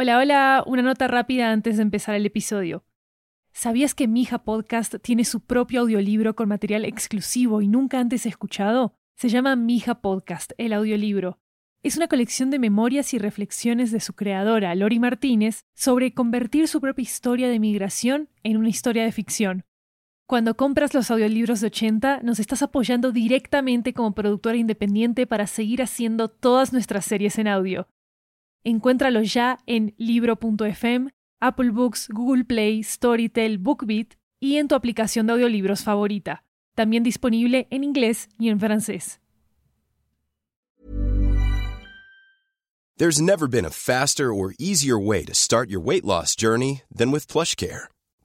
Hola, hola, una nota rápida antes de empezar el episodio. ¿Sabías que Mija Podcast tiene su propio audiolibro con material exclusivo y nunca antes escuchado? Se llama Mija Podcast, el audiolibro. Es una colección de memorias y reflexiones de su creadora, Lori Martínez, sobre convertir su propia historia de migración en una historia de ficción. Cuando compras los audiolibros de 80, nos estás apoyando directamente como productora independiente para seguir haciendo todas nuestras series en audio. Encuéntralo ya en libro.fm, Apple Books, Google Play, Storytel, BookBeat y en tu aplicación de audiolibros favorita. También disponible en inglés y en francés. There's never been a faster or easier way to start your weight loss journey than with PlushCare.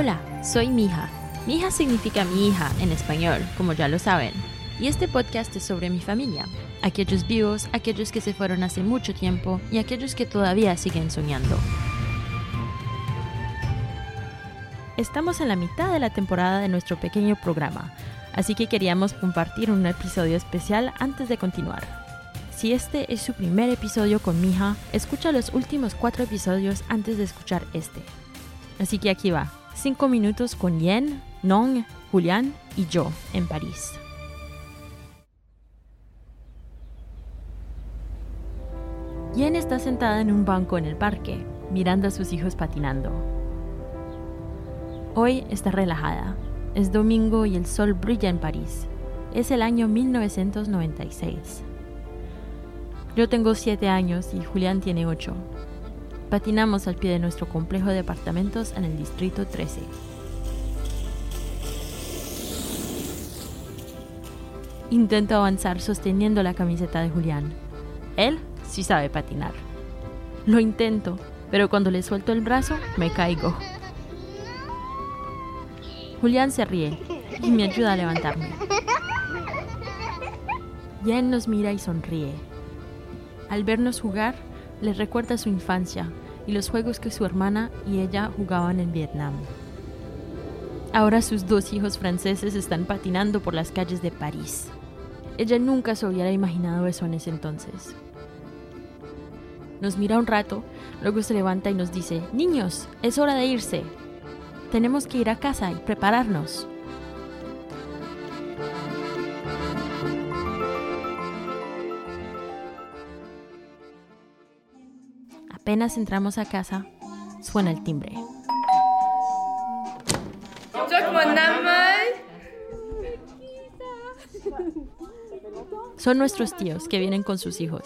Hola, soy Mija. Mija significa mi hija en español, como ya lo saben. Y este podcast es sobre mi familia, aquellos vivos, aquellos que se fueron hace mucho tiempo y aquellos que todavía siguen soñando. Estamos en la mitad de la temporada de nuestro pequeño programa, así que queríamos compartir un episodio especial antes de continuar. Si este es su primer episodio con Mija, escucha los últimos cuatro episodios antes de escuchar este. Así que aquí va, 5 minutos con Yen, Nong, Julián y yo en París. Yen está sentada en un banco en el parque, mirando a sus hijos patinando. Hoy está relajada. Es domingo y el sol brilla en París. Es el año 1996. Yo tengo 7 años y Julián tiene 8. Patinamos al pie de nuestro complejo de apartamentos en el distrito 13. Intento avanzar sosteniendo la camiseta de Julián. Él sí sabe patinar. Lo intento, pero cuando le suelto el brazo me caigo. Julián se ríe y me ayuda a levantarme. Yen nos mira y sonríe. Al vernos jugar, le recuerda su infancia y los juegos que su hermana y ella jugaban en Vietnam. Ahora sus dos hijos franceses están patinando por las calles de París. Ella nunca se hubiera imaginado eso en ese entonces. Nos mira un rato, luego se levanta y nos dice, Niños, es hora de irse. Tenemos que ir a casa y prepararnos. Apenas entramos a casa, suena el timbre. Son nuestros tíos que vienen con sus hijos.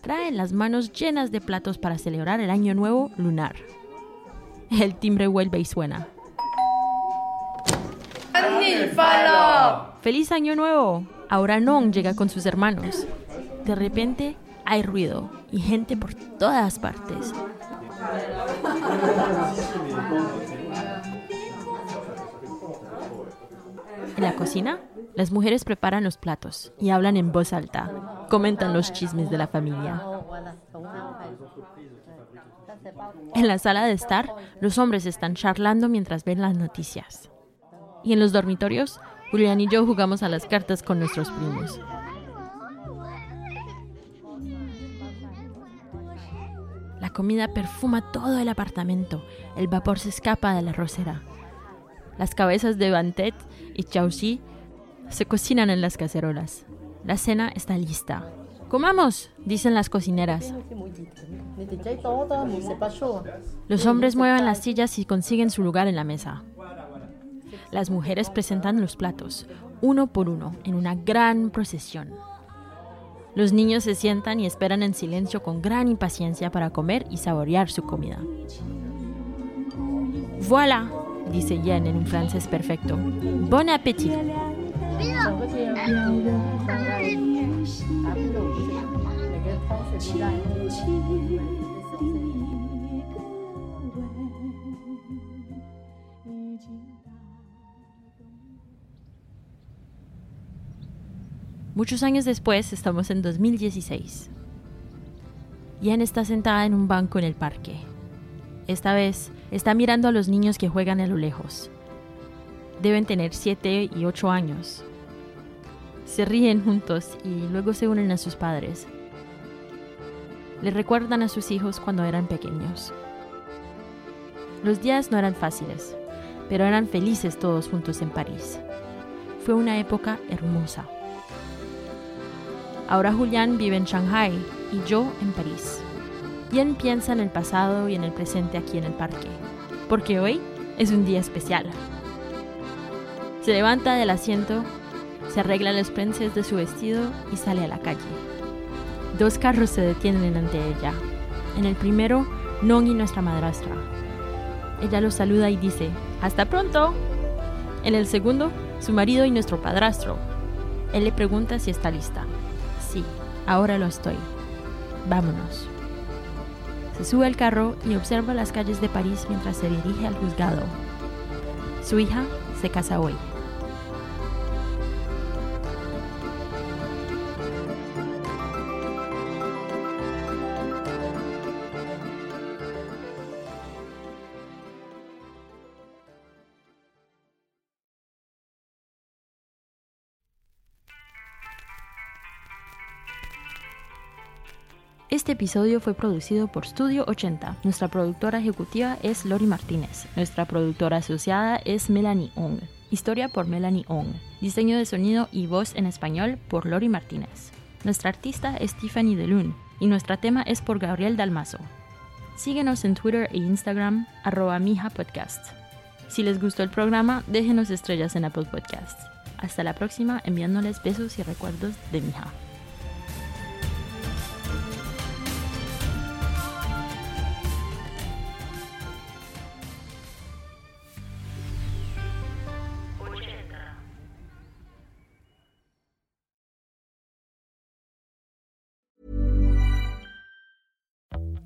Traen las manos llenas de platos para celebrar el año nuevo lunar. El timbre vuelve y suena. ¡Feliz año nuevo! Ahora Non llega con sus hermanos. De repente hay ruido y gente por todas partes. En la cocina, las mujeres preparan los platos y hablan en voz alta. Comentan los chismes de la familia. En la sala de estar, los hombres están charlando mientras ven las noticias. Y en los dormitorios, Julián y yo jugamos a las cartas con nuestros primos. La comida perfuma todo el apartamento. El vapor se escapa de la rosera. Las cabezas de Bantet y Chauchi se cocinan en las cacerolas. La cena está lista. ¡Comamos! dicen las cocineras. Los hombres mueven las sillas y consiguen su lugar en la mesa. Las mujeres presentan los platos, uno por uno, en una gran procesión. Los niños se sientan y esperan en silencio con gran impaciencia para comer y saborear su comida. Voilà, dice Yen en un francés perfecto. Bon appétit. Muchos años después, estamos en 2016. Yen está sentada en un banco en el parque. Esta vez está mirando a los niños que juegan a lo lejos. Deben tener 7 y 8 años. Se ríen juntos y luego se unen a sus padres. Le recuerdan a sus hijos cuando eran pequeños. Los días no eran fáciles, pero eran felices todos juntos en París. Fue una época hermosa. Ahora Julián vive en Shanghai y yo en París. Yen piensa en el pasado y en el presente aquí en el parque, porque hoy es un día especial. Se levanta del asiento, se arregla los prenses de su vestido y sale a la calle. Dos carros se detienen ante ella. En el primero, Non y nuestra madrastra. Ella los saluda y dice, ¡Hasta pronto! En el segundo, su marido y nuestro padrastro. Él le pregunta si está lista. Ahora lo estoy. Vámonos. Se sube al carro y observa las calles de París mientras se dirige al juzgado. Su hija se casa hoy. Este episodio fue producido por Studio 80. Nuestra productora ejecutiva es Lori Martínez. Nuestra productora asociada es Melanie Ong. Historia por Melanie Ong. Diseño de sonido y voz en español por Lori Martínez. Nuestra artista es Tiffany DeLune y nuestro tema es por Gabriel Dalmazo. Síguenos en Twitter e Instagram, arroba Mija Podcast. Si les gustó el programa, déjenos estrellas en Apple Podcasts. Hasta la próxima, enviándoles besos y recuerdos de Mija.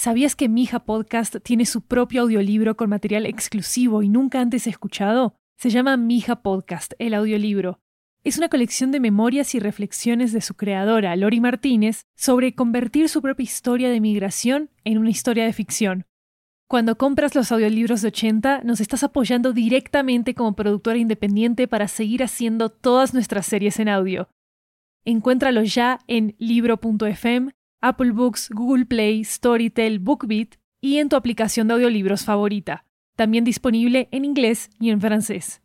¿Sabías que Mija Podcast tiene su propio audiolibro con material exclusivo y nunca antes escuchado? Se llama Mija Podcast, el audiolibro. Es una colección de memorias y reflexiones de su creadora, Lori Martínez, sobre convertir su propia historia de migración en una historia de ficción. Cuando compras los audiolibros de 80, nos estás apoyando directamente como productora independiente para seguir haciendo todas nuestras series en audio. Encuéntralo ya en libro.fm Apple Books, Google Play, Storytel, BookBeat y en tu aplicación de audiolibros favorita. También disponible en inglés y en francés.